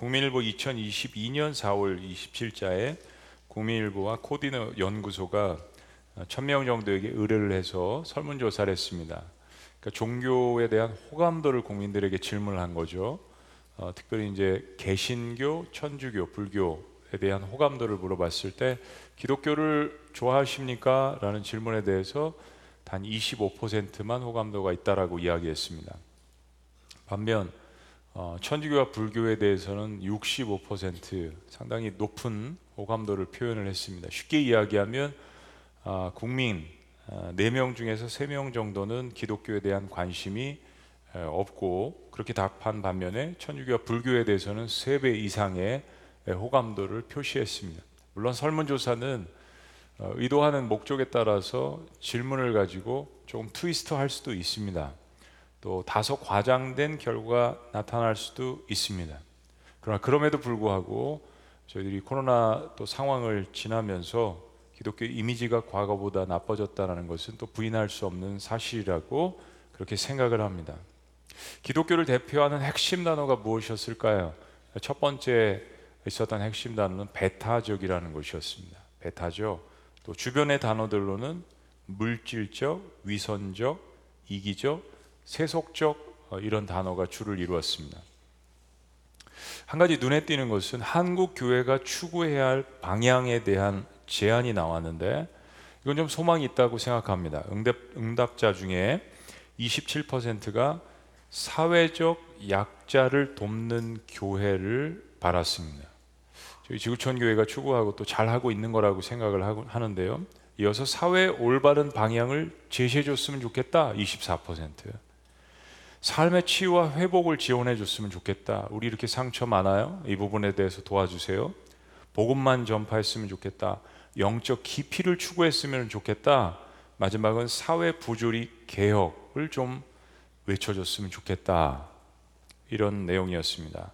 국민일보 2022년 4월 27자에 국민일보와 코디너 연구소가 1000명 정도에게 의뢰를 해서 설문조사를 했습니다. 그러니까 종교에 대한 호감도를 국민들에게 질문을 한 거죠. 어, 특별히 이제 개신교, 천주교, 불교에 대한 호감도를 물어봤을 때 기독교를 좋아하십니까? 라는 질문에 대해서 단 25%만 호감도가 있다라고 이야기했습니다. 반면 어, 천주교와 불교에 대해서는 65% 상당히 높은 호감도를 표현을 했습니다. 쉽게 이야기하면 아, 국민 아, 4명 중에서 3명 정도는 기독교에 대한 관심이 에, 없고 그렇게 답한 반면에 천주교와 불교에 대해서는 3배 이상의 에, 호감도를 표시했습니다. 물론 설문조사는 어, 의도하는 목적에 따라서 질문을 가지고 조금 트위스트 할 수도 있습니다. 또 다소 과장된 결과가 나타날 수도 있습니다. 그러나 그럼에도 불구하고 저희들이 코로나 또 상황을 지나면서 기독교 이미지가 과거보다 나빠졌다는 것은 또 부인할 수 없는 사실이라고 그렇게 생각을 합니다. 기독교를 대표하는 핵심 단어가 무엇이었을까요? 첫 번째 있었던 핵심 단어는 배타적이라는 것이었습니다. 배타죠. 또 주변의 단어들로는 물질적, 위선적, 이기적, 세속적 어, 이런 단어가 줄을 이루었습니다. 한 가지 눈에 띄는 것은 한국 교회가 추구해야 할 방향에 대한 제안이 나왔는데 이건 좀 소망이 있다고 생각합니다. 응답, 응답자 중에 27%가 사회적 약자를 돕는 교회를 바랐습니다. 저희 지구촌 교회가 추구하고 또 잘하고 있는 거라고 생각을 하는데요. 이어서 사회 올바른 방향을 제시해 줬으면 좋겠다. 24%. 삶의 치유와 회복을 지원해 줬으면 좋겠다. 우리 이렇게 상처 많아요. 이 부분에 대해서 도와주세요. 복음만 전파했으면 좋겠다. 영적 깊이를 추구했으면 좋겠다. 마지막은 사회 부조리 개혁을 좀 외쳐줬으면 좋겠다. 이런 내용이었습니다.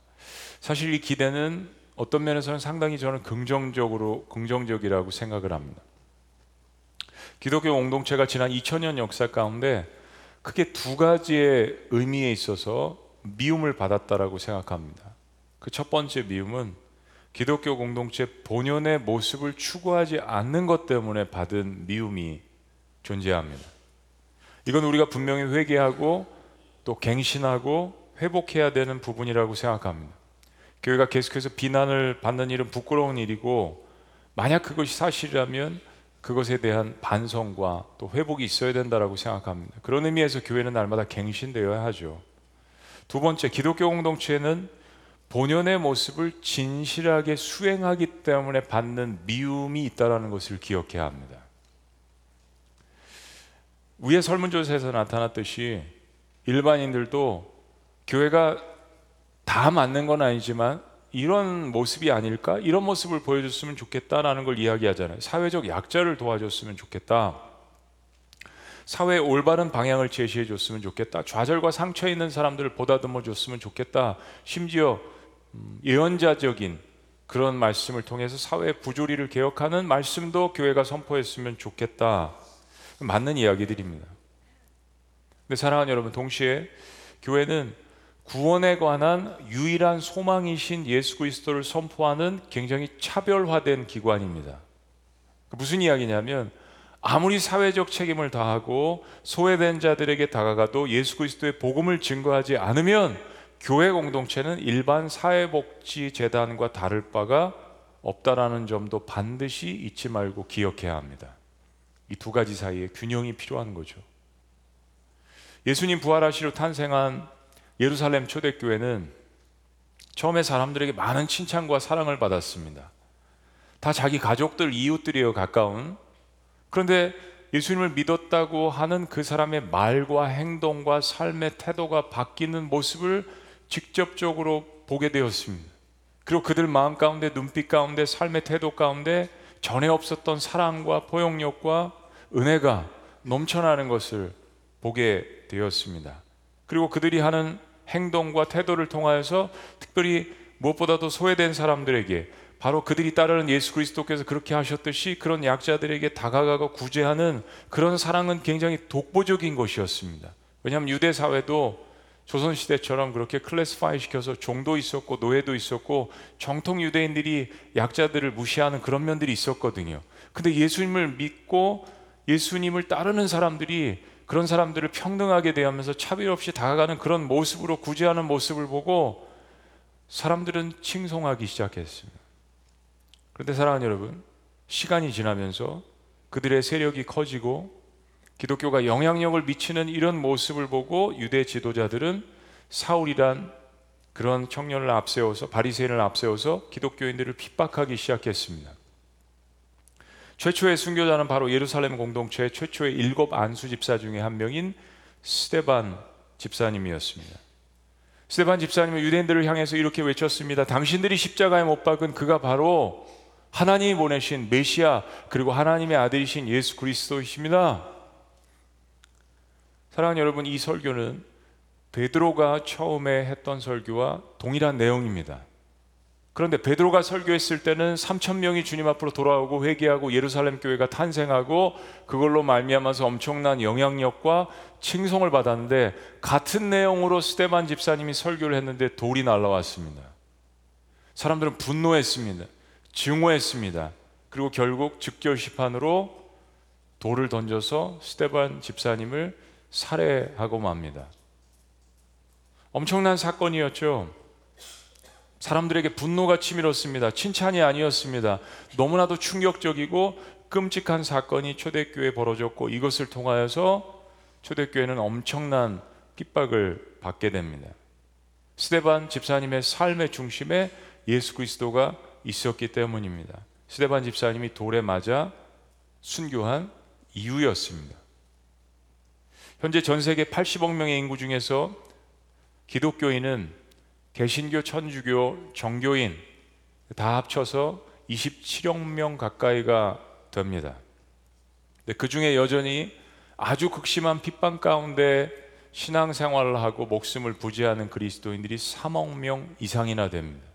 사실 이 기대는 어떤 면에서는 상당히 저는 긍정적으로 긍정적이라고 생각을 합니다. 기독교 공동체가 지난 2000년 역사 가운데 크게 두 가지의 의미에 있어서 미움을 받았다라고 생각합니다. 그 첫 번째 미움은 기독교 공동체 본연의 모습을 추구하지 않는 것 때문에 받은 미움이 존재합니다. 이건 우리가 분명히 회개하고 또 갱신하고 회복해야 되는 부분이라고 생각합니다. 교회가 계속해서 비난을 받는 일은 부끄러운 일이고 만약 그것이 사실이라면 그것에 대한 반성과 또 회복이 있어야 된다라고 생각합니다. 그런 의미에서 교회는 날마다 갱신되어야 하죠. 두 번째, 기독교 공동체는 본연의 모습을 진실하게 수행하기 때문에 받는 미움이 있다라는 것을 기억해야 합니다. 위의 설문조사에서 나타났듯이 일반인들도 교회가 다 맞는 건 아니지만 이런 모습이 아닐까? 이런 모습을 보여줬으면 좋겠다라는 걸 이야기하잖아요. 사회적 약자를 도와줬으면 좋겠다. 사회의 올바른 방향을 제시해 줬으면 좋겠다. 좌절과 상처 있는 사람들을 보다듬어 줬으면 좋겠다. 심지어 음, 예언자적인 그런 말씀을 통해서 사회 부조리를 개혁하는 말씀도 교회가 선포했으면 좋겠다. 맞는 이야기들입니다. 근데 사랑하는 여러분, 동시에 교회는 구원에 관한 유일한 소망이신 예수 그리스도를 선포하는 굉장히 차별화된 기관입니다. 그 무슨 이야기냐면 아무리 사회적 책임을 다하고 소외된 자들에게 다가가도 예수 그리스도의 복음을 증거하지 않으면 교회 공동체는 일반 사회복지 재단과 다를 바가 없다라는 점도 반드시 잊지 말고 기억해야 합니다. 이 두 가지 사이에 균형이 필요한 거죠. 예수님 부활하시러 탄생한 예루살렘 초대교회는 처음에 사람들에게 많은 칭찬과 사랑을 받았습니다. 다 자기 가족들, 이웃들이에요, 가까운. 그런데 예수님을 믿었다고 하는 그 사람의 말과 행동과 삶의 태도가 바뀌는 모습을 직접적으로 보게 되었습니다. 그리고 그들 마음 가운데, 눈빛 가운데, 삶의 태도 가운데 전에 없었던 사랑과 포용력과 은혜가 넘쳐나는 것을 보게 되었습니다. 그리고 그들이 하는 행동과 태도를 통하여서 특별히 무엇보다도 소외된 사람들에게 바로 그들이 따르는 예수 그리스도께서 그렇게 하셨듯이 그런 약자들에게 다가가고 구제하는 그런 사랑은 굉장히 독보적인 것이었습니다. 왜냐하면 유대 사회도 조선 시대처럼 그렇게 클래스파이 시켜서 종도 있었고 노예도 있었고 정통 유대인들이 약자들을 무시하는 그런 면들이 있었거든요. 근데 예수님을 믿고 예수님을 따르는 사람들이 그런 사람들을 평등하게 대하면서 차별 없이 다가가는 그런 모습으로 구제하는 모습을 보고 사람들은 칭송하기 시작했습니다. 그런데 사랑하는 여러분, 시간이 지나면서 그들의 세력이 커지고 기독교가 영향력을 미치는 이런 모습을 보고 유대 지도자들은 사울이란 그런 청년을 앞세워서 바리새인을 앞세워서 기독교인들을 핍박하기 시작했습니다. 최초의 순교자는 바로 예루살렘 공동체의 최초의 일곱 안수 집사 중에 한 명인 스테반 집사님이었습니다. 스테반 집사님은 유대인들을 향해서 이렇게 외쳤습니다. 당신들이 십자가에 못 박은 그가 바로 하나님이 보내신 메시아 그리고 하나님의 아들이신 예수 그리스도이십니다. 사랑하는 여러분, 이 설교는 베드로가 처음에 했던 설교와 동일한 내용입니다. 그런데 베드로가 설교했을 때는 3천 명이 주님 앞으로 돌아오고 회개하고 예루살렘 교회가 탄생하고 그걸로 말미암아서 엄청난 영향력과 칭송을 받았는데 같은 내용으로 스테반 집사님이 설교를 했는데 돌이 날라왔습니다. 사람들은 분노했습니다. 증오했습니다. 그리고 결국 즉결시판으로 돌을 던져서 스테반 집사님을 살해하고 맙니다. 엄청난 사건이었죠. 사람들에게 분노가 치밀었습니다. 칭찬이 아니었습니다. 너무나도 충격적이고 끔찍한 사건이 초대교회에 벌어졌고 이것을 통하여서 초대교회는 엄청난 핍박을 받게 됩니다. 스테반 집사님의 삶의 중심에 예수 그리스도가 있었기 때문입니다. 스테반 집사님이 돌에 맞아 순교한 이유였습니다. 현재 전 세계 80억 명의 인구 중에서 기독교인은 개신교, 천주교, 정교인 다 합쳐서 27억 명 가까이가 됩니다. 그 중에 여전히 아주 극심한 핍박 가운데 신앙생활을 하고 목숨을 부지하는 그리스도인들이 3억 명 이상이나 됩니다.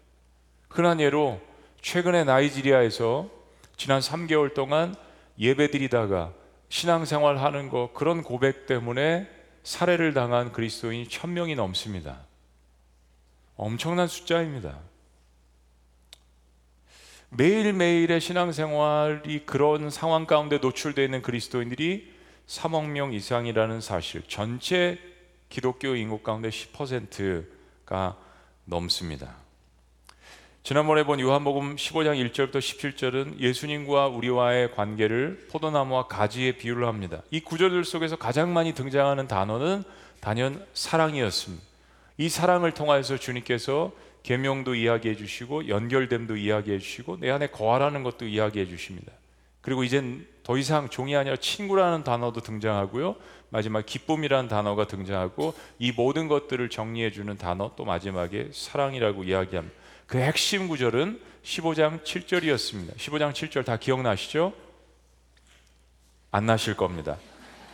흔한 예로 최근에 나이지리아에서 지난 3개월 동안 예배드리다가 신앙생활 하는 거 그런 고백 때문에 살해를 당한 그리스도인이 1000명이 넘습니다. 엄청난 숫자입니다. 매일매일의 신앙생활이 그런 상황 가운데 노출되어 있는 그리스도인들이 3억 명 이상이라는 사실, 전체 기독교 인구 가운데 10%가 넘습니다. 지난번에 본 요한복음 15장 1절부터 17절은 예수님과 우리와의 관계를 포도나무와 가지에 비유를 합니다. 이 구절들 속에서 가장 많이 등장하는 단어는 단연 사랑이었습니다. 이 사랑을 통하여서 주님께서 계명도 이야기해 주시고 연결됨도 이야기해 주시고 내 안에 거하라는 것도 이야기해 주십니다. 그리고 이젠 더 이상 종이 아니라 친구라는 단어도 등장하고요. 마지막 기쁨이라는 단어가 등장하고 이 모든 것들을 정리해 주는 단어 또 마지막에 사랑이라고 이야기합니다. 그 핵심 구절은 15장 7절이었습니다. 15장 7절 다 기억나시죠? 안 나실 겁니다.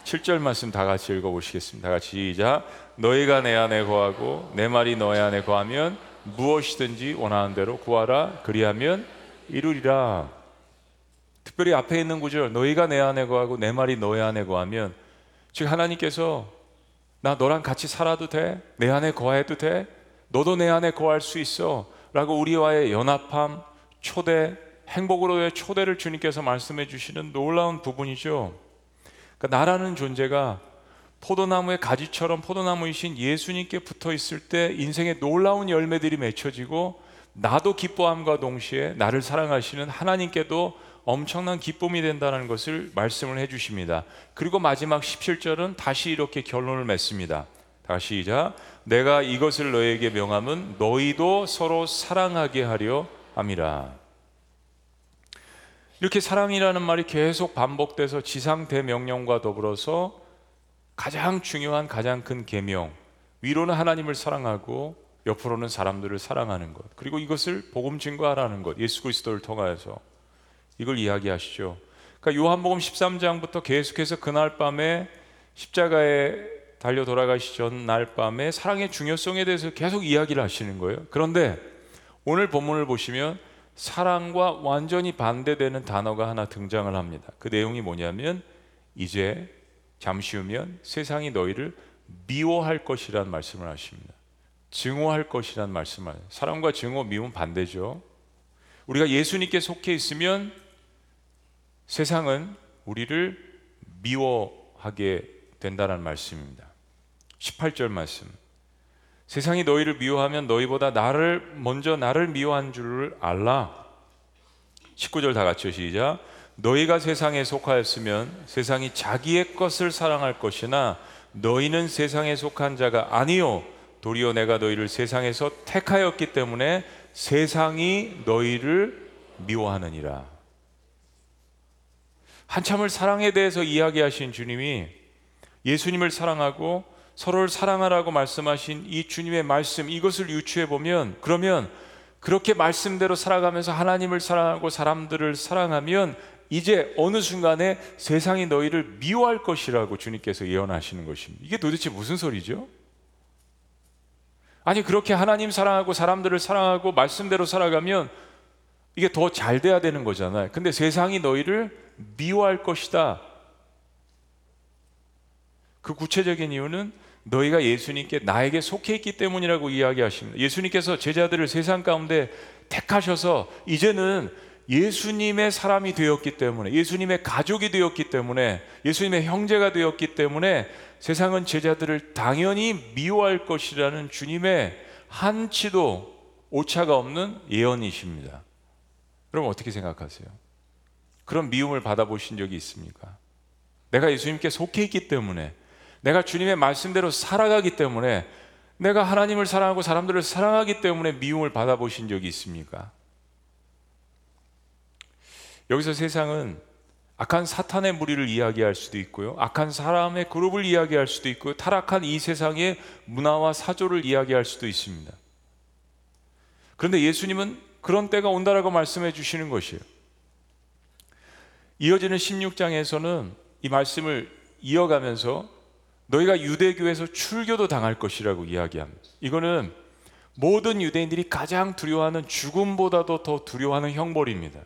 7절 말씀 다 같이 읽어 보시겠습니다. 다 같이 시작. 너희가 내 안에 거하고 내 말이 너희 안에 거하면 무엇이든지 원하는 대로 구하라 그리하면 이루리라. 특별히 앞에 있는 구절 너희가 내 안에 거하고 내 말이 너희 안에 거하면 즉 하나님께서 나 너랑 같이 살아도 돼? 내 안에 거해도 돼? 너도 내 안에 거할 수 있어. 라고 우리와의 연합함, 초대, 행복으로의 초대를 주님께서 말씀해 주시는 놀라운 부분이죠. 그러니까 나라는 존재가 포도나무의 가지처럼 포도나무이신 예수님께 붙어 있을 때 인생의 놀라운 열매들이 맺혀지고 나도 기뻐함과 동시에 나를 사랑하시는 하나님께도 엄청난 기쁨이 된다는 것을 말씀을 해 주십니다. 그리고 마지막 17절은 다시 이렇게 결론을 맺습니다. 다시 시작. 내가 이것을 너에게 명함은 너희도 서로 사랑하게 하려 함이라. 이렇게 사랑이라는 말이 계속 반복돼서 지상 대명령과 더불어서 가장 중요한 가장 큰 계명 위로는 하나님을 사랑하고 옆으로는 사람들을 사랑하는 것 그리고 이것을 복음 증거하라는 것 예수 그리스도를 통하여서 이걸 이야기하시죠. 그러니까 요한복음 13장부터 계속해서 그날 밤에 십자가에 달려 돌아가시 전날 밤에 사랑의 중요성에 대해서 계속 이야기를 하시는 거예요. 그런데 오늘 본문을 보시면 사랑과 완전히 반대되는 단어가 하나 등장을 합니다. 그 내용이 뭐냐면 이제 잠시 후면 세상이 너희를 미워할 것이란 말씀을 하십니다. 증오할 것이란 말씀을 사랑과 증오, 미움 반대죠. 우리가 예수님께 속해 있으면 세상은 우리를 미워하게 된다는 말씀입니다. 18절 말씀. 세상이 너희를 미워하면 너희보다 나를 먼저 나를 미워한 줄을 알라. 19절 다 같이 시작. 너희가 세상에 속하였으면 세상이 자기의 것을 사랑할 것이나 너희는 세상에 속한 자가 아니요 도리어 내가 너희를 세상에서 택하였기 때문에 세상이 너희를 미워하느니라. 한참을 사랑에 대해서 이야기하신 주님이 예수님을 사랑하고 서로를 사랑하라고 말씀하신 이 주님의 말씀 이것을 유추해 보면 그러면 그렇게 말씀대로 살아가면서 하나님을 사랑하고 사람들을 사랑하면 이제 어느 순간에 세상이 너희를 미워할 것이라고 주님께서 예언하시는 것입니다. 이게 도대체 무슨 소리죠? 아니 그렇게 하나님 사랑하고 사람들을 사랑하고 말씀대로 살아가면 이게 더 잘 돼야 되는 거잖아요. 근데 세상이 너희를 미워할 것이다. 그 구체적인 이유는 너희가 예수님께 나에게 속해 있기 때문이라고 이야기하십니다. 예수님께서 제자들을 세상 가운데 택하셔서 이제는 예수님의 사람이 되었기 때문에 예수님의 가족이 되었기 때문에 예수님의 형제가 되었기 때문에 세상은 제자들을 당연히 미워할 것이라는 주님의 한치도 오차가 없는 예언이십니다. 그럼 어떻게 생각하세요? 그런 미움을 받아보신 적이 있습니까? 내가 예수님께 속해 있기 때문에 내가 주님의 말씀대로 살아가기 때문에 내가 하나님을 사랑하고 사람들을 사랑하기 때문에 미움을 받아보신 적이 있습니까? 여기서 세상은 악한 사탄의 무리를 이야기할 수도 있고요. 악한 사람의 그룹을 이야기할 수도 있고요. 타락한 이 세상의 문화와 사조를 이야기할 수도 있습니다. 그런데 예수님은 그런 때가 온다라고 말씀해 주시는 것이에요. 이어지는 16장에서는 이 말씀을 이어가면서 너희가 유대교에서 출교도 당할 것이라고 이야기합니다. 이거는 모든 유대인들이 가장 두려워하는 죽음보다도 더 두려워하는 형벌입니다.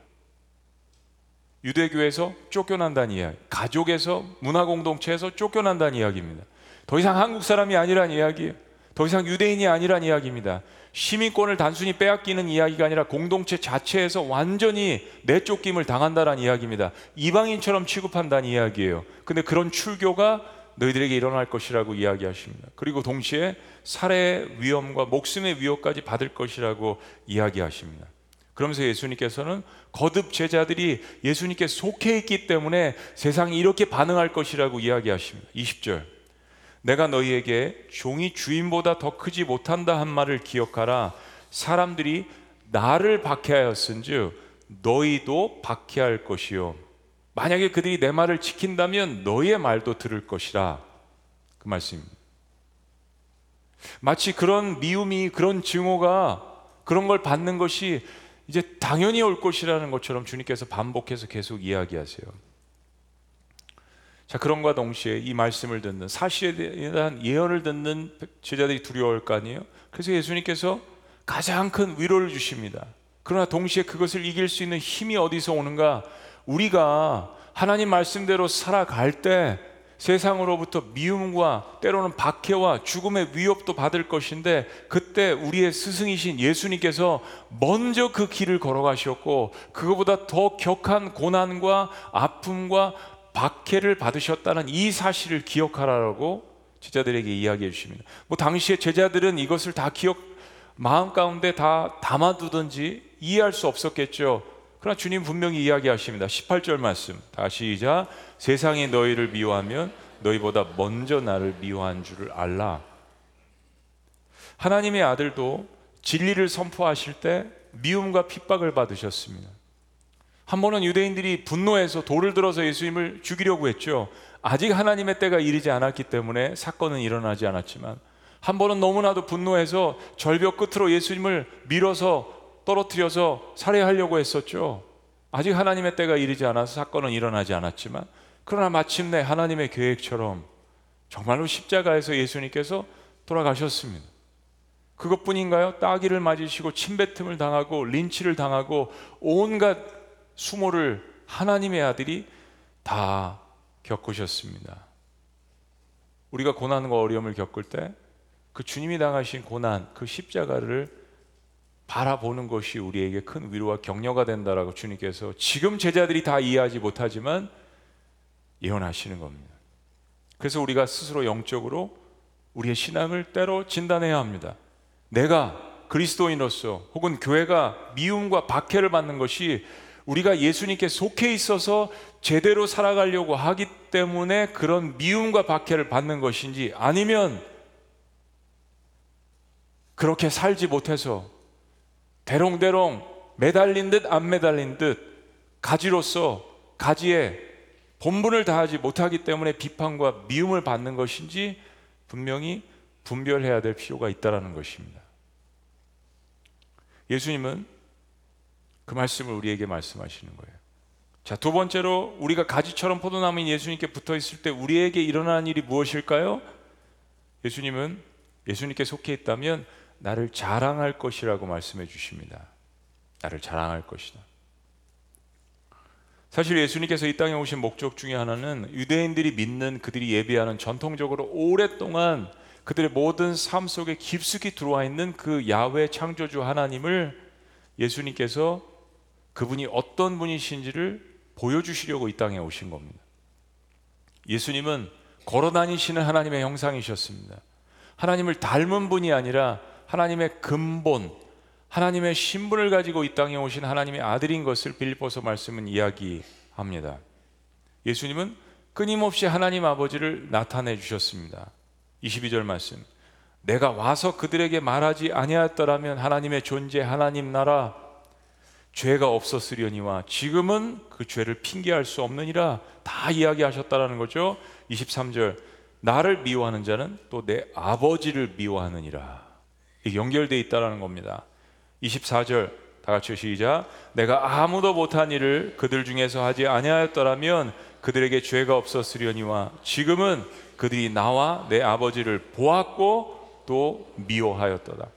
유대교에서 쫓겨난다는 이야기, 가족에서 문화 공동체에서 쫓겨난다는 이야기입니다. 더 이상 한국 사람이 아니란 이야기예요. 더 이상 유대인이 아니란 이야기입니다. 시민권을 단순히 빼앗기는 이야기가 아니라 공동체 자체에서 완전히 내쫓김을 당한다는 이야기입니다. 이방인처럼 취급한다는 이야기예요. 근데 그런 출교가 너희들에게 일어날 것이라고 이야기하십니다. 그리고 동시에 살해의 위험과 목숨의 위협까지 받을 것이라고 이야기하십니다. 그러면서 예수님께서는 거듭 제자들이 예수님께 속해 있기 때문에 세상이 이렇게 반응할 것이라고 이야기하십니다. 20절. 내가 너희에게 종이 주인보다 더 크지 못한다 한 말을 기억하라. 사람들이 나를 박해하였은즉 너희도 박해할 것이요. 만약에 그들이 내 말을 지킨다면 너희의 말도 들을 것이라. 그 말씀입니다. 마치 그런 미움이 그런 증오가 그런 걸 받는 것이 이제 당연히 올 것이라는 것처럼 주님께서 반복해서 계속 이야기하세요. 자, 그런과 동시에 이 말씀을 듣는 사실에 대한 예언을 듣는 제자들이 두려워할 거 아니에요? 그래서 예수님께서 가장 큰 위로를 주십니다. 그러나 동시에 그것을 이길 수 있는 힘이 어디서 오는가? 우리가 하나님 말씀대로 살아갈 때 세상으로부터 미움과 때로는 박해와 죽음의 위협도 받을 것인데 그때 우리의 스승이신 예수님께서 먼저 그 길을 걸어가셨고 그거보다 더 격한 고난과 아픔과 박해를 받으셨다는 이 사실을 기억하라고 제자들에게 이야기해 주십니다. 뭐 당시에 제자들은 이것을 다 기억 마음 가운데 다 담아두든지 이해할 수 없었겠죠. 그러나 주님 분명히 이야기하십니다. 18절 말씀. 다시 이자 세상이 너희를 미워하면 너희보다 먼저 나를 미워한 줄을 알라. 하나님의 아들도 진리를 선포하실 때 미움과 핍박을 받으셨습니다. 한 번은 유대인들이 분노해서 돌을 들어서 예수님을 죽이려고 했죠. 아직 하나님의 때가 이르지 않았기 때문에 사건은 일어나지 않았지만 한 번은 너무나도 분노해서 절벽 끝으로 예수님을 밀어서 떨어뜨려서 살해하려고 했었죠. 아직 하나님의 때가 이르지 않아서 사건은 일어나지 않았지만 그러나 마침내 하나님의 계획처럼 정말로 십자가에서 예수님께서 돌아가셨습니다. 그것뿐인가요? 따기를 맞으시고 침뱉음을 당하고 린치를 당하고 온갖 수모를 하나님의 아들이 다 겪으셨습니다. 우리가 고난과 어려움을 겪을 때 그 주님이 당하신 고난, 그 십자가를 바라보는 것이 우리에게 큰 위로와 격려가 된다라고 주님께서 지금 제자들이 다 이해하지 못하지만 예언하시는 겁니다. 그래서 우리가 스스로 영적으로 우리의 신앙을 때로 진단해야 합니다. 내가 그리스도인으로서 혹은 교회가 미움과 박해를 받는 것이 우리가 예수님께 속해 있어서 제대로 살아가려고 하기 때문에 그런 미움과 박해를 받는 것인지 아니면 그렇게 살지 못해서 대롱대롱 매달린 듯 안 매달린 듯 가지로서 가지에 본분을 다하지 못하기 때문에 비판과 미움을 받는 것인지 분명히 분별해야 될 필요가 있다라는 것입니다. 예수님은 그 말씀을 우리에게 말씀하시는 거예요. 자, 두 번째로 우리가 가지처럼 포도나무인 예수님께 붙어 있을 때 우리에게 일어나는 일이 무엇일까요? 예수님은 예수님께 속해 있다면 나를 자랑할 것이라고 말씀해 주십니다. 나를 자랑할 것이다. 사실 예수님께서 이 땅에 오신 목적 중에 하나는 유대인들이 믿는 그들이 예배하는 전통적으로 오랫동안 그들의 모든 삶 속에 깊숙이 들어와 있는 그 야외 창조주 하나님을 예수님께서 그분이 어떤 분이신지를 보여주시려고 이 땅에 오신 겁니다. 예수님은 걸어 다니시는 하나님의 형상이셨습니다. 하나님을 닮은 분이 아니라 하나님의 근본, 하나님의 신분을 가지고 이 땅에 오신 하나님의 아들인 것을 빌립보서 말씀은 이야기합니다. 예수님은 끊임없이 하나님 아버지를 나타내 주셨습니다. 22절 말씀. 내가 와서 그들에게 말하지 아니하였더라면 하나님의 존재 하나님 나라 죄가 없었으려니와 지금은 그 죄를 핑계할 수 없느니라 다 이야기하셨다라는 거죠. 23절 나를 미워하는 자는 또 내 아버지를 미워하느니라. 연결돼 있다라는 겁니다. 24절 다 같이 시작. 내가 아무도 못한 일을 그들 중에서 하지 아니하였더라면 그들에게 죄가 없었으려니와 지금은 그들이 나와 내 아버지를 보았고 또 미워하였도다.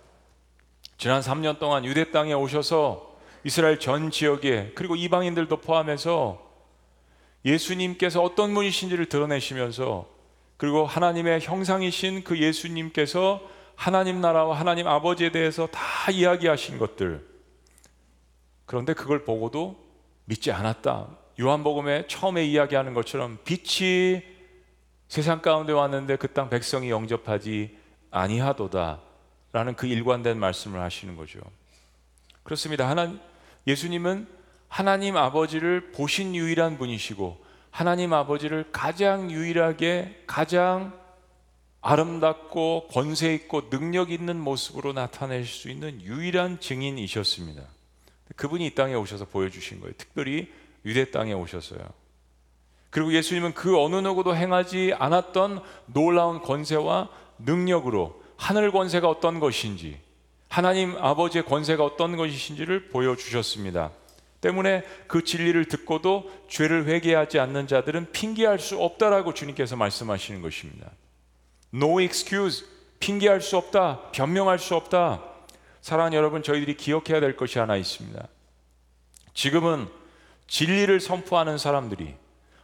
지난 3년 동안 유대 땅에 오셔서 이스라엘 전 지역에 그리고 이방인들도 포함해서 예수님께서 어떤 분이신지를 드러내시면서 그리고 하나님의 형상이신 그 예수님께서 하나님 나라와 하나님 아버지에 대해서 다 이야기하신 것들 그런데 그걸 보고도 믿지 않았다. 요한복음에 처음에 이야기하는 것처럼 빛이 세상 가운데 왔는데 그 땅 백성이 영접하지 아니하도다 라는 그 일관된 말씀을 하시는 거죠. 그렇습니다. 하나님 예수님은 하나님 아버지를 보신 유일한 분이시고 하나님 아버지를 가장 유일하게 가장 아름답고 권세 있고 능력 있는 모습으로 나타낼 수 있는 유일한 증인이셨습니다. 그분이 이 땅에 오셔서 보여주신 거예요. 특별히 유대 땅에 오셨어요. 그리고 예수님은 그 어느 누구도 행하지 않았던 놀라운 권세와 능력으로 하늘 권세가 어떤 것인지 하나님 아버지의 권세가 어떤 것이신지를 보여주셨습니다. 때문에 그 진리를 듣고도 죄를 회개하지 않는 자들은 핑계할 수 없다라고 주님께서 말씀하시는 것입니다. No excuse, 핑계할 수 없다, 변명할 수 없다. 사랑하는 여러분, 저희들이 기억해야 될 것이 하나 있습니다. 지금은 진리를 선포하는 사람들이,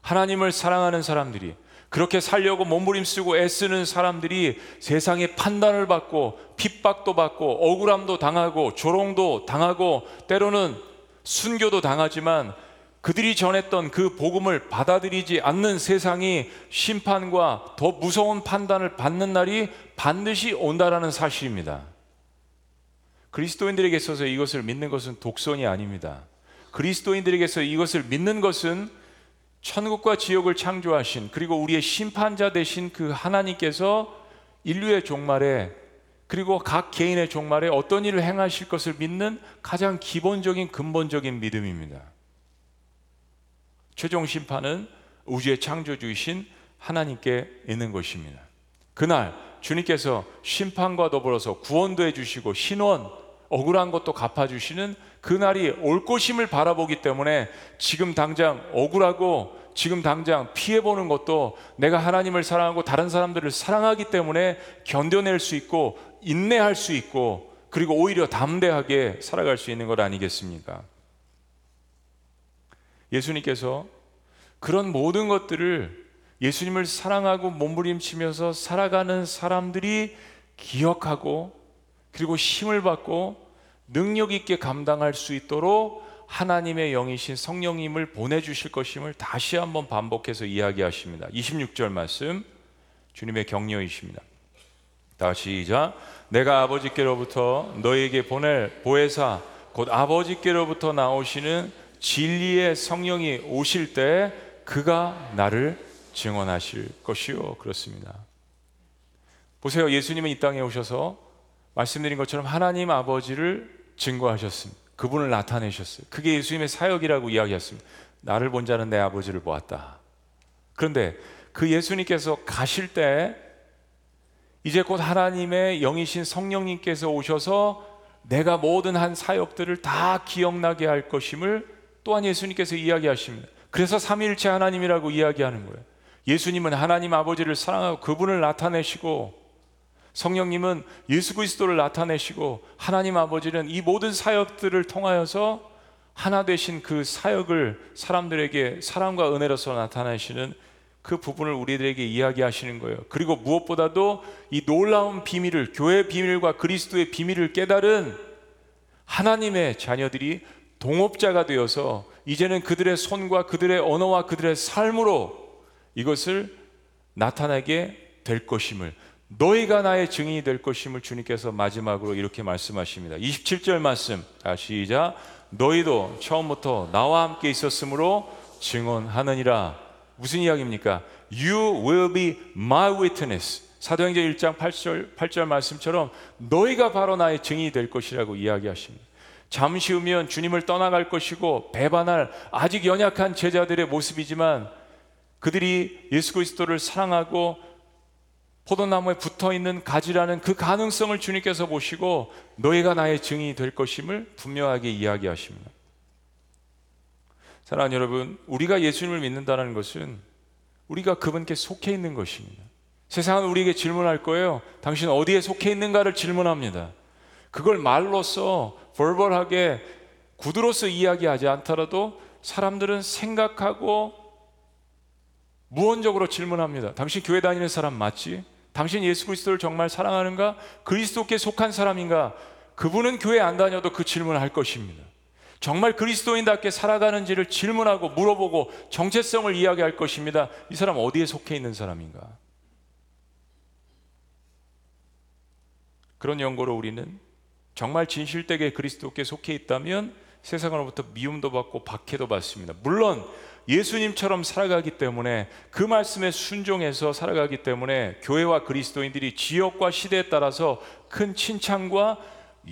하나님을 사랑하는 사람들이, 그렇게 살려고 몸부림쓰고 애쓰는 사람들이 세상의 판단을 받고 핍박도 받고 억울함도 당하고 조롱도 당하고 때로는 순교도 당하지만 그들이 전했던 그 복음을 받아들이지 않는 세상이 심판과 더 무서운 판단을 받는 날이 반드시 온다라는 사실입니다. 그리스도인들에게 있어서 이것을 믿는 것은 독선이 아닙니다. 그리스도인들에게서 이것을 믿는 것은 천국과 지옥을 창조하신 그리고 우리의 심판자 되신 그 하나님께서 인류의 종말에 그리고 각 개인의 종말에 어떤 일을 행하실 것을 믿는 가장 기본적인 근본적인 믿음입니다. 최종 심판은 우주의 창조주이신 하나님께 있는 것입니다. 그날 주님께서 심판과 더불어서 구원도 해주시고 신원, 억울한 것도 갚아주시는 그날이 올 것임을 바라보기 때문에 지금 당장 억울하고 지금 당장 피해보는 것도 내가 하나님을 사랑하고 다른 사람들을 사랑하기 때문에 견뎌낼 수 있고 인내할 수 있고 그리고 오히려 담대하게 살아갈 수 있는 것 아니겠습니까? 예수님께서 그런 모든 것들을 예수님을 사랑하고 몸부림치면서 살아가는 사람들이 기억하고 그리고 힘을 받고 능력 있게 감당할 수 있도록 하나님의 영이신 성령님을 보내주실 것임을 다시 한번 반복해서 이야기하십니다. 26절 말씀 주님의 격려이십니다. 다시 이자 내가 아버지께로부터 너에게 보낼 보혜사 곧 아버지께로부터 나오시는 진리의 성령이 오실 때 그가 나를 증언하실 것이요 그렇습니다. 보세요. 예수님은 이 땅에 오셔서 말씀드린 것처럼 하나님 아버지를 증거하셨습니다. 그분을 나타내셨어요. 그게 예수님의 사역이라고 이야기했습니다. 나를 본 자는 내 아버지를 보았다. 그런데 그 예수님께서 가실 때 이제 곧 하나님의 영이신 성령님께서 오셔서 내가 모든 한 사역들을 다 기억나게 할 것임을 또한 예수님께서 이야기하십니다. 그래서 삼위일체 하나님이라고 이야기하는 거예요. 예수님은 하나님 아버지를 사랑하고 그분을 나타내시고 성령님은 예수 그리스도를 나타내시고 하나님 아버지는 이 모든 사역들을 통하여서 하나 되신 그 사역을 사람들에게 사랑과 은혜로서 나타내시는 그 부분을 우리들에게 이야기하시는 거예요. 그리고 무엇보다도 이 놀라운 비밀을 교회의 비밀과 그리스도의 비밀을 깨달은 하나님의 자녀들이 동업자가 되어서 이제는 그들의 손과 그들의 언어와 그들의 삶으로 이것을 나타나게 될 것임을 너희가 나의 증인이 될 것임을 주님께서 마지막으로 이렇게 말씀하십니다. 27절 말씀. 아, 시작. 너희도 처음부터 나와 함께 있었으므로 증언하느니라. 무슨 이야기입니까? You will be my witness. 사도행전 1장 8절, 8절 말씀처럼 너희가 바로 나의 증인이 될 것이라고 이야기하십니다. 잠시 후면 주님을 떠나갈 것이고 배반할 아직 연약한 제자들의 모습이지만 그들이 예수 그리스도를 사랑하고 포도나무에 붙어 있는 가지라는 그 가능성을 주님께서 보시고 너희가 나의 증인이 될 것임을 분명하게 이야기하십니다. 사랑하는 여러분, 우리가 예수님을 믿는다는 것은 우리가 그분께 속해 있는 것입니다. 세상은 우리에게 질문할 거예요. 당신 어디에 속해 있는가를 질문합니다. 그걸 말로써 벌벌하게 구두로서 이야기하지 않더라도 사람들은 생각하고 무언적으로 질문합니다. 당신 교회 다니는 사람 맞지? 당신 예수 그리스도를 정말 사랑하는가? 그리스도께 속한 사람인가? 그분은 교회 안 다녀도 그 질문을 할 것입니다. 정말 그리스도인답게 살아가는지를 질문하고 물어보고 정체성을 이야기할 것입니다. 이 사람 어디에 속해 있는 사람인가? 그런 연고로 우리는 정말 진실되게 그리스도께 속해 있다면 세상으로부터 미움도 받고 박해도 받습니다. 물론 예수님처럼 살아가기 때문에 그 말씀에 순종해서 살아가기 때문에 교회와 그리스도인들이 지역과 시대에 따라서 큰 칭찬과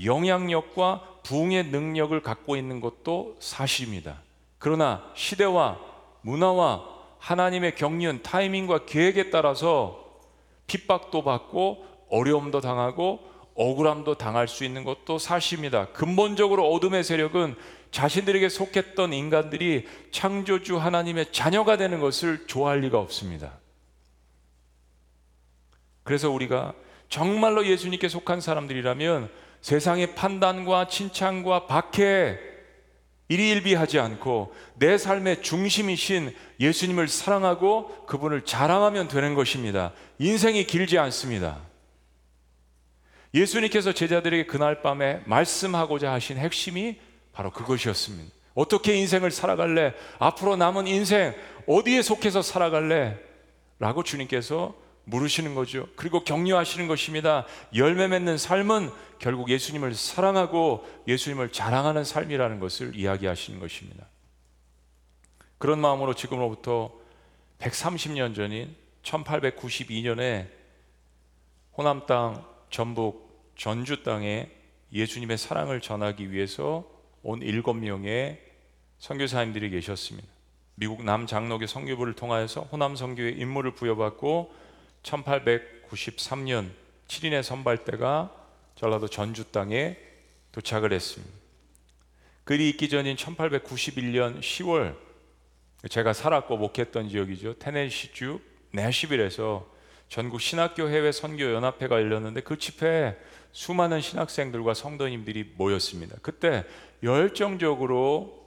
영향력과 부흥의 능력을 갖고 있는 것도 사실입니다. 그러나 시대와 문화와 하나님의 경륜, 타이밍과 계획에 따라서 핍박도 받고 어려움도 당하고 억울함도 당할 수 있는 것도 사실입니다. 근본적으로 어둠의 세력은 자신들에게 속했던 인간들이 창조주 하나님의 자녀가 되는 것을 좋아할 리가 없습니다. 그래서 우리가 정말로 예수님께 속한 사람들이라면 세상의 판단과 칭찬과 박해 일희일비하지 않고 내 삶의 중심이신 예수님을 사랑하고 그분을 자랑하면 되는 것입니다. 인생이 길지 않습니다. 예수님께서 제자들에게 그날 밤에 말씀하고자 하신 핵심이 바로 그것이었습니다. 어떻게 인생을 살아갈래? 앞으로 남은 인생 어디에 속해서 살아갈래? 라고 주님께서 물으시는 거죠. 그리고 격려하시는 것입니다. 열매 맺는 삶은 결국 예수님을 사랑하고 예수님을 자랑하는 삶이라는 것을 이야기하시는 것입니다. 그런 마음으로 지금으로부터 130년 전인 1892년에 호남 땅 전북 전주 땅에 예수님의 사랑을 전하기 위해서 온 일곱 명의 선교사님들이 계셨습니다. 미국 남장로교 선교부를 통하여서 호남 선교에 임무를 부여받고 1893년 7인의 선발대가 전라도 전주 땅에 도착을 했습니다. 그리 있기 전인 1891년 10월 제가 살았고 목했던 지역이죠. 테네시주 내시빌에서 전국 신학교 해외 선교 연합회가 열렸는데 그 집회에 수많은 신학생들과 성도님들이 모였습니다. 그때 열정적으로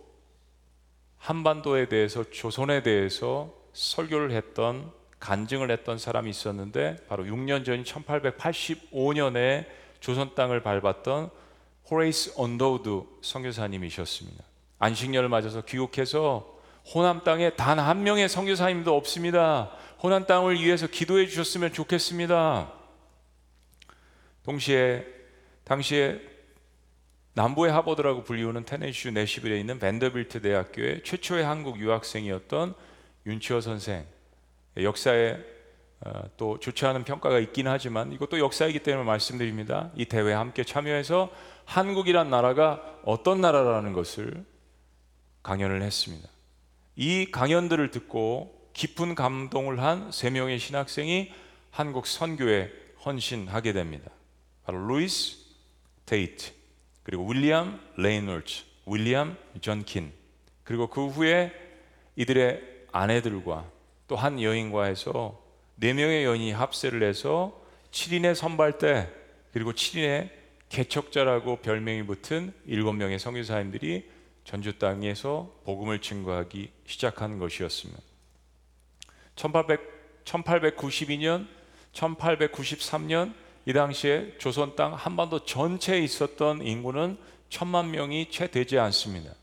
한반도에 대해서 조선에 대해서 설교를 했던 간증을 했던 사람이 있었는데 바로 6년 전인 1885년에 조선 땅을 밟았던 호레이스 언더우드 선교사님이셨습니다. 안식년을 맞아서 귀국해서 호남 땅에 단 한 명의 선교사님도 없습니다. 호남 땅을 위해서 기도해 주셨으면 좋겠습니다. 동시에 당시에 남부의 하버드라고 불리우는 테네시주 내시빌에 있는 밴더빌트 대학교의 최초의 한국 유학생이었던 윤치호 선생 역사에 어, 또 좋지 않은 평가가 있긴 하지만 이것도 역사이기 때문에 말씀드립니다. 이 대회에 함께 참여해서 한국이란 나라가 어떤 나라라는 것을 강연을 했습니다. 이 강연들을 듣고 깊은 감동을 한 세 명의 신학생이 한국 선교에 헌신하게 됩니다. 바로 루이스 테이트, 그리고 윌리엄 레이놀즈, 윌리엄 전킨, 그리고 그 후에 이들의 아내들과 또 한 여인과 해서 네 명의 여인이 합세를 해서 7인의 선발대 그리고 7인의 개척자라고 별명이 붙은 일곱 명의 선교사님들이 전주 땅에서 복음을 증거하기 시작한 것이었습니다. 1800, 1892년, 1893년 이 당시에 조선 땅 한반도 전체에 있었던 인구는 천만 명이 채 되지 않습니다.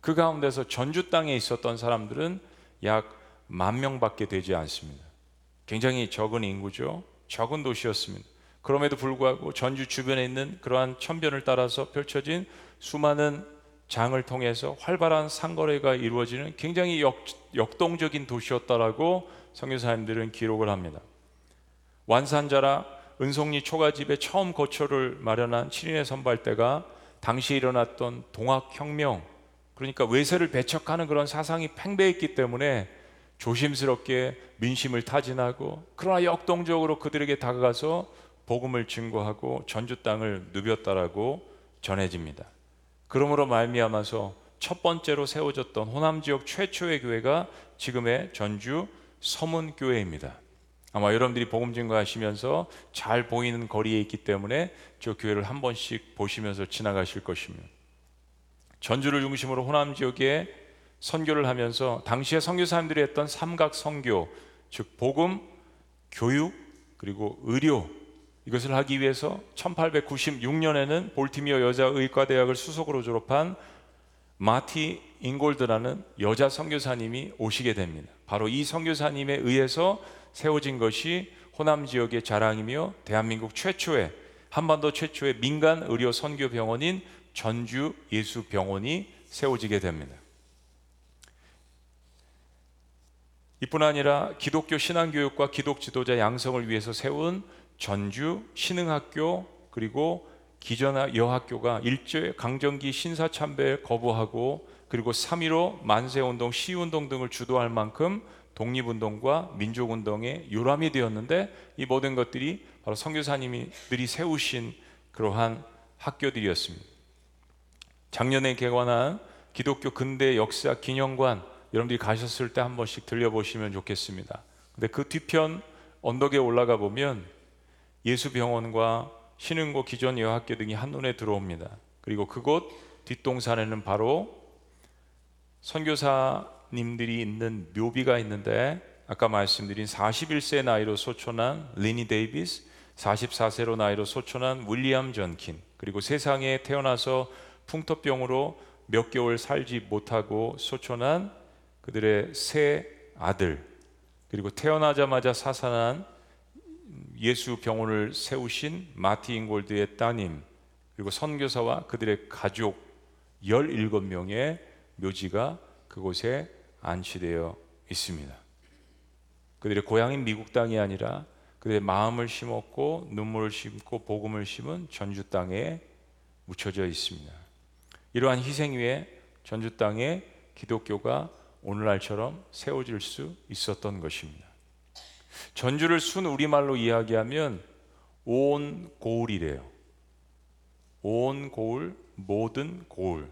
그 가운데서 전주 땅에 있었던 사람들은 약 만 명밖에 되지 않습니다. 굉장히 적은 인구죠. 적은 도시였습니다. 그럼에도 불구하고 전주 주변에 있는 그러한 천변을 따라서 펼쳐진 수많은 장을 통해서 활발한 상거래가 이루어지는 굉장히 역, 역동적인 도시였다라고 성교사님들은 기록을 합니다. 완산자라 은송리 초가집에 처음 거처를 마련한 7인의 선발대가 당시에 일어났던 동학혁명 그러니까 외세를 배척하는 그런 사상이 팽배했기 때문에 조심스럽게 민심을 타진하고 그러나 역동적으로 그들에게 다가가서 복음을 증거하고 전주 땅을 누볐다라고 전해집니다. 그러므로 말미암아서 첫 번째로 세워졌던 호남 지역 최초의 교회가 지금의 전주 서문 교회입니다. 아마 여러분들이 복음 증거하시면서 잘 보이는 거리에 있기 때문에 저 교회를 한 번씩 보시면서 지나가실 것입니다. 전주를 중심으로 호남 지역에 선교를 하면서 당시에 선교사님들이 했던 삼각 선교, 즉 복음, 교육, 그리고 의료 이것을 하기 위해서 1896년에는 볼티미어 여자 의과대학을 수석으로 졸업한 마티 잉골드라는 여자 선교사님이 오시게 됩니다. 바로 이 선교사님에 의해서 세워진 것이 호남 지역의 자랑이며 대한민국 최초의 한반도 최초의 민간 의료 선교 병원인 전주 예수 병원이 세워지게 됩니다. 이뿐 아니라 기독교 신앙교육과 기독 지도자 양성을 위해서 세운 전주 신흥학교 그리고 기전 여학교가 일제 강점기 신사 참배 거부하고 그리고 3.15 만세운동 시운동 등을 주도할 만큼 독립운동과 민족운동의 요람이 되었는데 이 모든 것들이 바로 선교사님들이 세우신 그러한 학교들이었습니다. 작년에 개관한 기독교 근대 역사 기념관 여러분들이 가셨을 때 한 번씩 들려보시면 좋겠습니다. 근데 그 뒤편 언덕에 올라가 보면 예수병원과 신흥고 기전 여학교 등이 한눈에 들어옵니다. 그리고 그곳 뒷동산에는 바로 선교사님들이 있는 묘비가 있는데 아까 말씀드린 41세 나이로 소천한 리니 데이비스, 44세로 나이로 소천한 윌리엄 전킨, 그리고 세상에 태어나서 풍토병으로 몇 개월 살지 못하고 소천한 그들의 세 아들 그리고 태어나자마자 사산한 예수 병원을 세우신 마티 잉골드의 따님 그리고 선교사와 그들의 가족 17명의 묘지가 그곳에 안치되어 있습니다. 그들의 고향인 미국 땅이 아니라 그들의 마음을 심었고 눈물을 심고 복음을 심은 전주 땅에 묻혀져 있습니다. 이러한 희생 위에 전주 땅에 기독교가 오늘날처럼 세워질 수 있었던 것입니다. 전주를 순 우리말로 이야기하면 온 고을이래요. 온 고을, 모든 고을.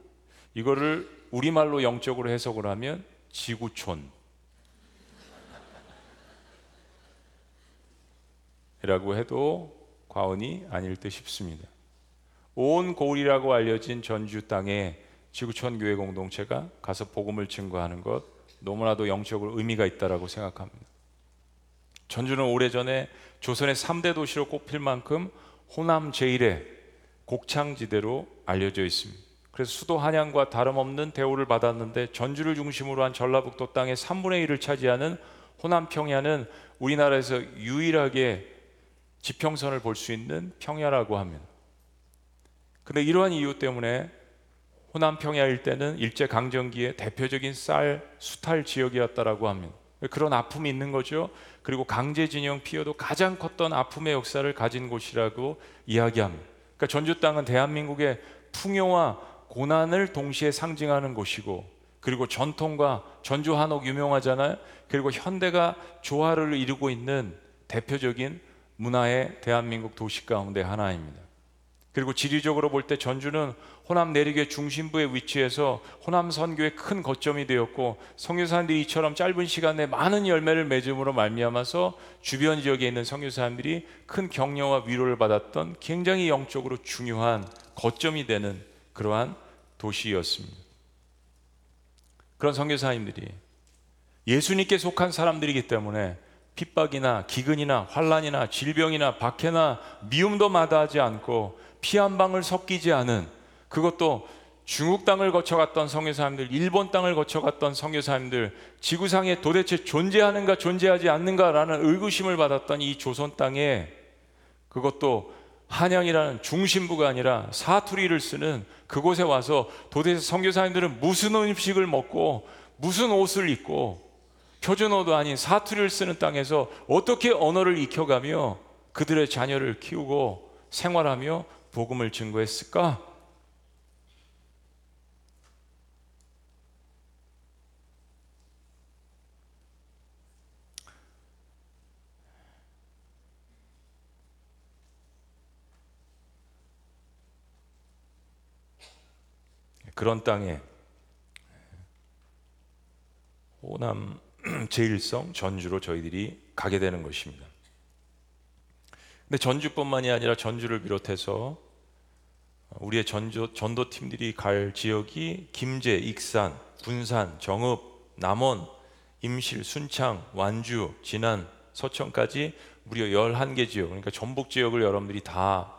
이거를 우리말로 영적으로 해석을 하면 지구촌. 이라고 해도 과언이 아닐 듯 싶습니다. 온 고을이라고 알려진 전주 땅에 지구촌 교회 공동체가 가서 복음을 증거하는 것 너무나도 영적으로 의미가 있다라고 생각합니다. 전주는 오래전에 조선의 3대 도시로 꼽힐 만큼 호남 제1의 곡창지대로 알려져 있습니다. 그래서 수도 한양과 다름없는 대우를 받았는데 전주를 중심으로 한 전라북도 땅의 3분의 1을 차지하는 호남 평야는 우리나라에서 유일하게 지평선을 볼 수 있는 평야라고 합니다. 근데 이러한 이유 때문에 호남 평야 일대는 일제 강점기의 대표적인 쌀 수탈 지역이었다라고 합니다. 그런 아픔이 있는 거죠. 그리고 강제 진영 피해도 가장 컸던 아픔의 역사를 가진 곳이라고 이야기합니다. 그러니까 전주 땅은 대한민국의 풍요와 고난을 동시에 상징하는 곳이고 그리고 전통과 전주 한옥 유명하잖아요. 그리고 현대가 조화를 이루고 있는 대표적인 문화의 대한민국 도시 가운데 하나입니다. 그리고 지리적으로 볼 때 전주는 호남 내륙의 중심부에 위치해서 호남 선교의 큰 거점이 되었고 성교사님들이 이처럼 짧은 시간에 많은 열매를 맺음으로 말미암아서 주변 지역에 있는 성교사님들이 큰 격려와 위로를 받았던 굉장히 영적으로 중요한 거점이 되는 그러한 도시였습니다. 그런 성교사님들이 예수님께 속한 사람들이기 때문에 핍박이나 기근이나 환란이나 질병이나 박해나 미움도 마다하지 않고 피 한 방울 섞이지 않은 그것도 중국 땅을 거쳐갔던 성교사님들, 일본 땅을 거쳐갔던 성교사님들, 지구상에 도대체 존재하는가 존재하지 않는가라는 의구심을 받았던 이 조선 땅에 그것도 한양이라는 중심부가 아니라 사투리를 쓰는 그곳에 와서 도대체 성교사님들은 무슨 음식을 먹고 무슨 옷을 입고 표준어도 아닌 사투리를 쓰는 땅에서 어떻게 언어를 익혀가며 그들의 자녀를 키우고 생활하며 복음을 증거했을까? 그런 땅에 호남 제1성 전주로 저희들이 가게 되는 것입니다. 근데 전주뿐만이 아니라 전주를 비롯해서 우리의 전조, 전도 팀들이 갈 지역이 김제, 익산, 군산, 정읍, 남원, 임실, 순창, 완주, 진안, 서천까지 무려 11개 지역, 그러니까 전북 지역을 여러분들이 다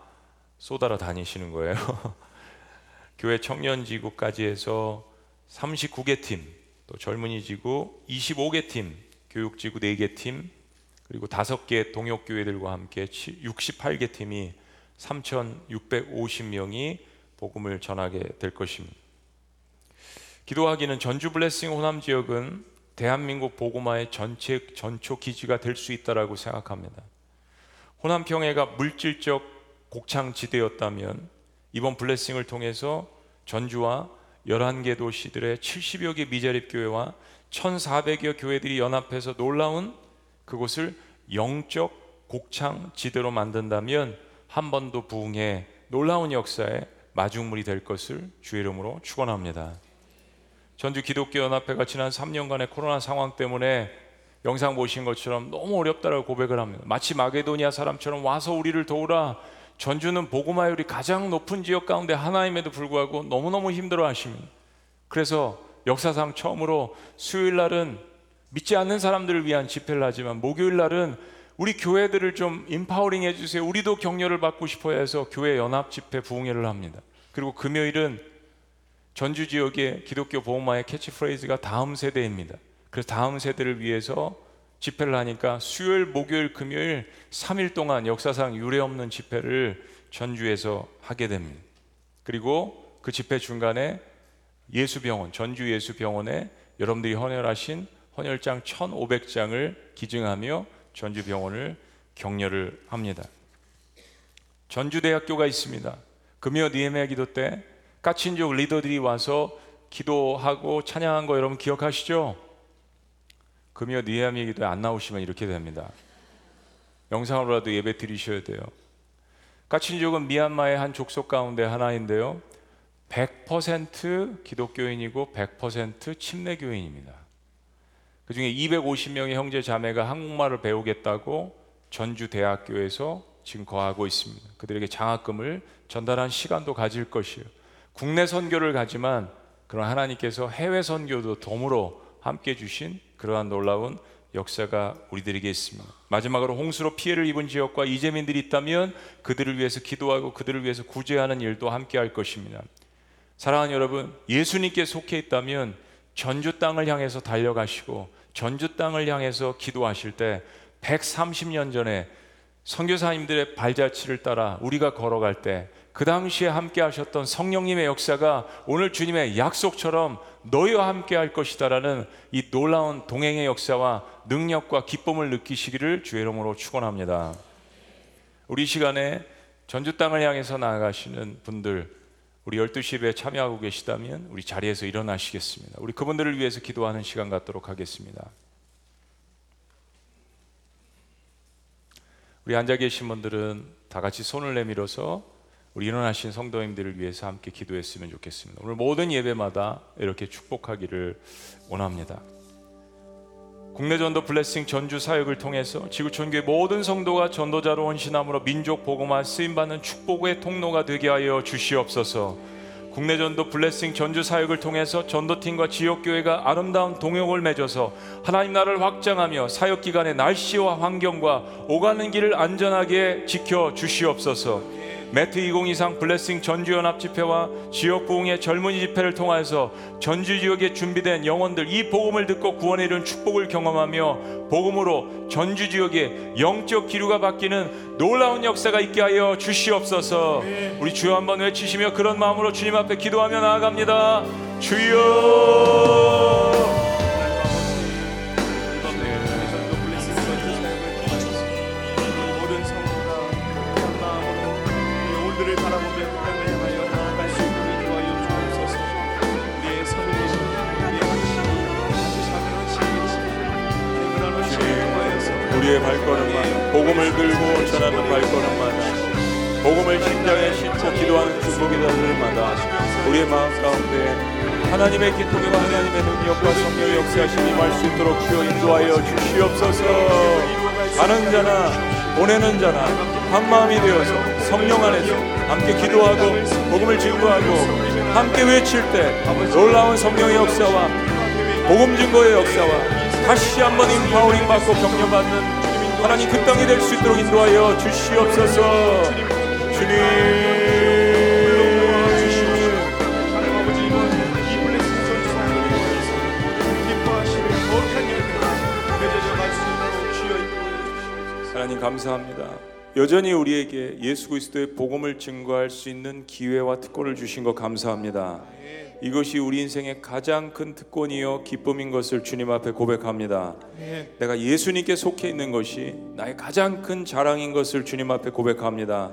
쏟아라 다니시는 거예요. 교회 청년 지구까지 해서 39개 팀, 또 젊은이 지구 25개 팀, 교육 지구 4개 팀, 그리고 5개 동역 교회들과 함께 68개 팀이 3,650명이 복음을 전하게 될 것입니다. 기도하기는 전주 블레싱 호남 지역은 대한민국 복음화의 전체 전초 기지가 될 수 있다라고 생각합니다. 호남 평해가 물질적 곡창 지대였다면 이번 블레싱을 통해서 전주와 11개 도시들의 70여 개 미자립 교회와 1,400여 교회들이 연합해서 놀라운 그곳을 영적 곡창 지대로 만든다면 한 번도 부흥해 놀라운 역사의 마중물이 될 것을 주의 이름으로 축원합니다. 전주 기독교 연합회가 지난 3년간의 코로나 상황 때문에 영상 보신 것처럼 너무 어렵다고 고백을 합니다. 마치 마게도니아 사람처럼 와서 우리를 도우라 전주는 복음화율이 가장 높은 지역 가운데 하나임에도 불구하고 너무너무 힘들어 하십니다. 그래서 역사상 처음으로 수요일 날은 믿지 않는 사람들을 위한 집회를 하지만 목요일 날은 우리 교회들을 좀 empowering 해주세요. 우리도 격려를 받고 싶어야 해서 교회 연합 집회 부흥회를 합니다. 그리고 금요일은 전주 지역의 기독교 복음화의 캐치프레이즈가 다음 세대입니다. 그래서 다음 세대를 위해서 집회를 하니까 수요일, 목요일, 금요일 3일 동안 역사상 유례 없는 집회를 전주에서 하게 됩니다. 그리고 그 집회 중간에 예수병원, 전주 예수병원에 여러분들이 헌혈하신 헌혈장 1,500장을 기증하며 전주 병원을 격려를 합니다. 전주대학교가 있습니다. 금요 니에메 기도 때 까친족 리더들이 와서 기도하고 찬양한 거 여러분 기억하시죠? 금요 니에메 기도에 안 나오시면 이렇게 됩니다. 영상으로라도 예배 드리셔야 돼요. 까친족은 미얀마의 한 족속 가운데 하나인데요. 100% 기독교인이고 100% 침례교인입니다. 그 중에 250명의 형제 자매가 한국말을 배우겠다고 전주 대학교에서 지금 거하고 있습니다. 그들에게 장학금을 전달한 시간도 가질 것이에요. 국내 선교를 가지만 그런 하나님께서 해외 선교도 덤으로 함께 주신 그러한 놀라운 역사가 우리들에게 있습니다. 마지막으로 홍수로 피해를 입은 지역과 이재민들이 있다면 그들을 위해서 기도하고 그들을 위해서 구제하는 일도 함께 할 것입니다. 사랑하는 여러분, 예수님께 속해 있다면 전주 땅을 향해서 달려가시고 전주 땅을 향해서 기도하실 때 130년 전에 선교사님들의 발자취를 따라 우리가 걸어갈 때 그 당시에 함께 하셨던 성령님의 역사가 오늘 주님의 약속처럼 너희와 함께 할 것이다라는 이 놀라운 동행의 역사와 능력과 기쁨을 느끼시기를 주의 이름으로 축원합니다. 우리 시간에 전주 땅을 향해서 나아가시는 분들 우리 12시 예배에 참여하고 계시다면 우리 자리에서 일어나시겠습니다. 우리 그분들을 위해서 기도하는 시간 갖도록 하겠습니다. 우리 앉아 계신 분들은 다 같이 손을 내밀어서 우리 일어나신 성도님들을 위해서 함께 기도했으면 좋겠습니다. 오늘 모든 예배마다 이렇게 축복하기를 원합니다. 국내 전도 블레싱 전주 사역을 통해서 지구촌교회 모든 성도가 전도자로 헌신함으로 민족 복음화 쓰임 받는 축복의 통로가 되게 하여 주시옵소서. 국내 전도 블레싱 전주 사역을 통해서 전도팀과 지역 교회가 아름다운 동역을 맺어서 하나님 나라를 확장하며 사역 기간의 날씨와 환경과 오가는 길을 안전하게 지켜 주시옵소서. 매트 2023 블레싱 전주연합 집회와 지역 부흥의 젊은이 집회를 통해서 전주 지역에 준비된 영혼들 이 복음을 듣고 구원에 이른 축복을 경험하며 복음으로 전주 지역에 영적 기류가 바뀌는 놀라운 역사가 있게 하여 주시옵소서. 우리 주여 한번 외치시며 그런 마음으로 주님 앞에 기도하며 나아갑니다. 주여. 발걸음마다 복음을 심장에 싣고 기도하는 중복이들마다 우리의 마음 가운데 하나님의 기쁨과 하나님의 능력과 성령의 역사하심이 임할 수 있도록 주여 인도하여 주시옵소서. 가는 자나 보내는 자나 한 마음이 되어서 성령 안에서 함께 기도하고 복음을 증거하고 함께 외칠 때 놀라운 성령의 역사와 복음 증거의 역사와 다시 한번 인파워링 받고 격려받는 하나님 그 땅이 될 수 있도록 인도하여 주시옵소서. 주님. 하나님 감사합니다. 여전히 우리에게 예수 그리스도의 복음을 증거할 수 있는 기회와 특권을 주신 것 감사합니다 이것이 우리 인생의 가장 큰 특권이요 기쁨인 것을 주님 앞에 고백합니다 내가 예수님께 속해 있는 것이 나의 가장 큰 자랑인 것을 주님 앞에 고백합니다.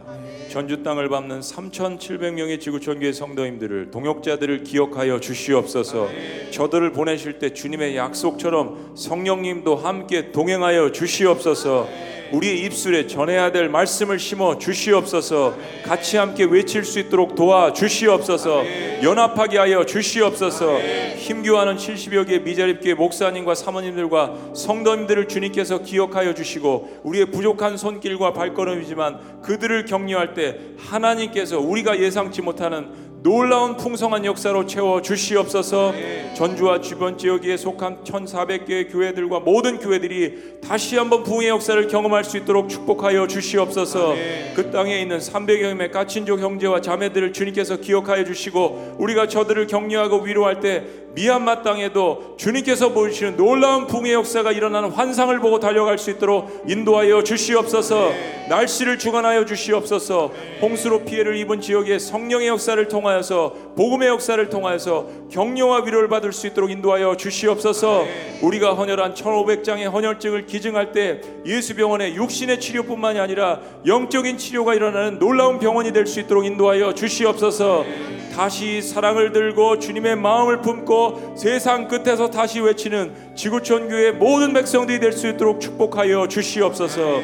전주 땅을 밟는 3,700명의 지구촌교회 성도님들을 동역자들을 기억하여 주시옵소서. 저들을 보내실 때 주님의 약속처럼 성령님도 함께 동행하여 주시옵소서. 우리의 입술에 전해야 될 말씀을 심어 주시옵소서. 같이 함께 외칠 수 있도록 도와 주시옵소서. 연합하게 하여 주시옵소서. 힘겨워하는 70여 개의 미자립교회 목사님과 사모님들과 성도님들을 주님께서 기억하여 주시고 우리의 부족한 손길과 발걸음이지만 그들을 격려할 때 하나님께서 우리가 예상치 못하는 놀라운 풍성한 역사로 채워 주시옵소서. 전주와 주변 지역에 속한 1,400개의 교회들과 모든 교회들이 다시 한번 부흥의 역사를 경험할 수 있도록 축복하여 주시옵소서. 그 땅에 있는 300여 명의 까친족 형제와 자매들을 주님께서 기억하여 주시고 우리가 저들을 격려하고 위로할 때 미얀마 땅에도 주님께서 보여주시는 놀라운 부흥의 역사가 일어나는 환상을 보고 달려갈 수 있도록 인도하여 주시옵소서. 날씨를 주관하여 주시옵소서. 홍수로 피해를 입은 지역의 성령의 역사를 통하여서 복음의 역사를 통하여서 격려와 위로를 받을 수 있도록 인도하여 주시옵소서. 우리가 헌혈한 1,500장의 헌혈증을 기증할 때 예수병원의 육신의 치료뿐만이 아니라 영적인 치료가 일어나는 놀라운 병원이 될 수 있도록 인도하여 주시옵소서. 다시 사랑을 들고 주님의 마음을 품고 세상 끝에서 다시 외치는 지구촌 교회 모든 백성들이 될 수 있도록 축복하여 주시옵소서.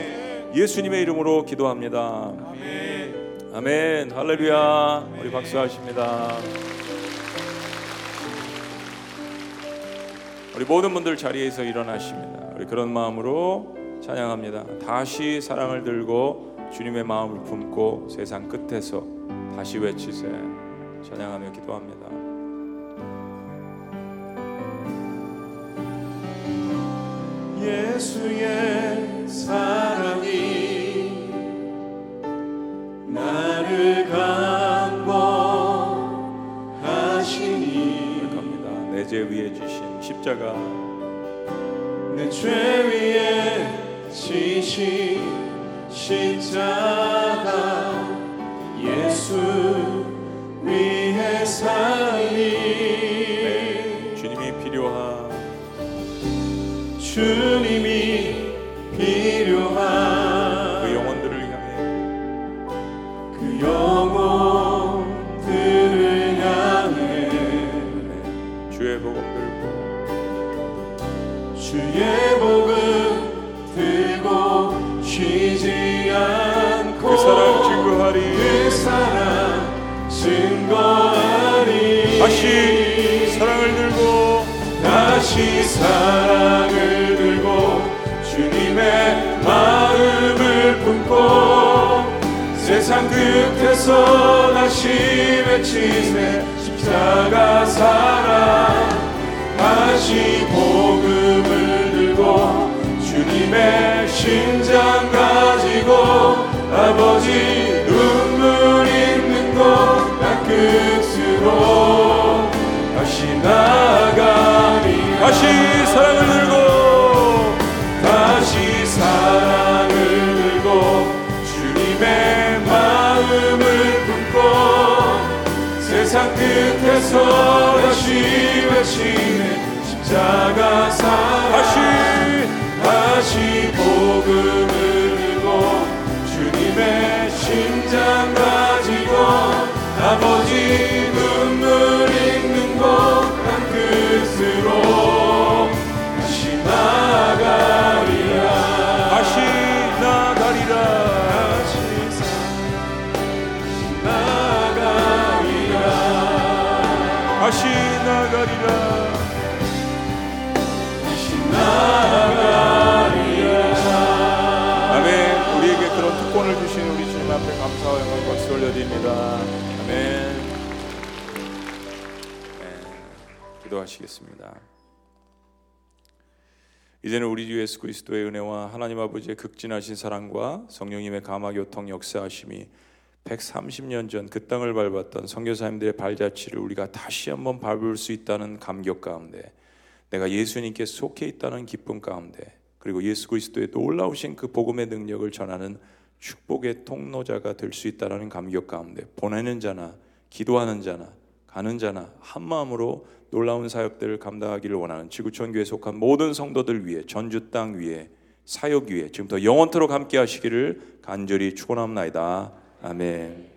예수님의 이름으로 기도합니다. 아멘. 할렐루야. 우리 박수하십니다. 우리 모든 분들 자리에서 일어나십니다. 우리 그런 마음으로 찬양합니다. 다시 사랑을 들고 주님의 마음을 품고 세상 끝에서 다시 외치세. 찬양하며 기도합니다. 예 예수의 사랑이 나를 강권하시니 갑니다. 내 죄 위에 지신 십자가 내 죄 위에 지신 십자가 예수 위에 살리. 네, 주님이 필요한 주님이 사랑을 들고 주님의 마음을 품고 세상 끝에서 다시 외치세 십자가 사랑. 다시 복음을 들고 주님의 심장 가지고 아버지 눈물 있는 곳난 끝으로 다시 나가리 다시 사랑을 들고 다시 사랑을 들고 주님의 마음을 품고 세상 끝에서 다시 외치는 십자가 사랑. 다시 다시 복음을 이제는 우리 주 예수 그리스도의 은혜와 하나님 아버지의 극진하신 사랑과 성령님의 감화 교통 역사하심이 130년 전 그 땅을 밟았던 선교사님들의 발자취를 우리가 다시 한번 밟을 수 있다는 감격 가운데 내가 예수님께 속해 있다는 기쁨 가운데 그리고 예수 그리스도의 놀라우신 그 복음의 능력을 전하는 축복의 통로자가 될 수 있다는 감격 가운데 보내는 자나 기도하는 자나 가는 자나 한 마음으로 놀라운 사역들을 감당하기를 원하는 지구촌 교회에 속한 모든 성도들 위해 전주 땅 위에 사역 위에 지금부터 영원토록 함께 하시기를 간절히 축원합니다. 아멘.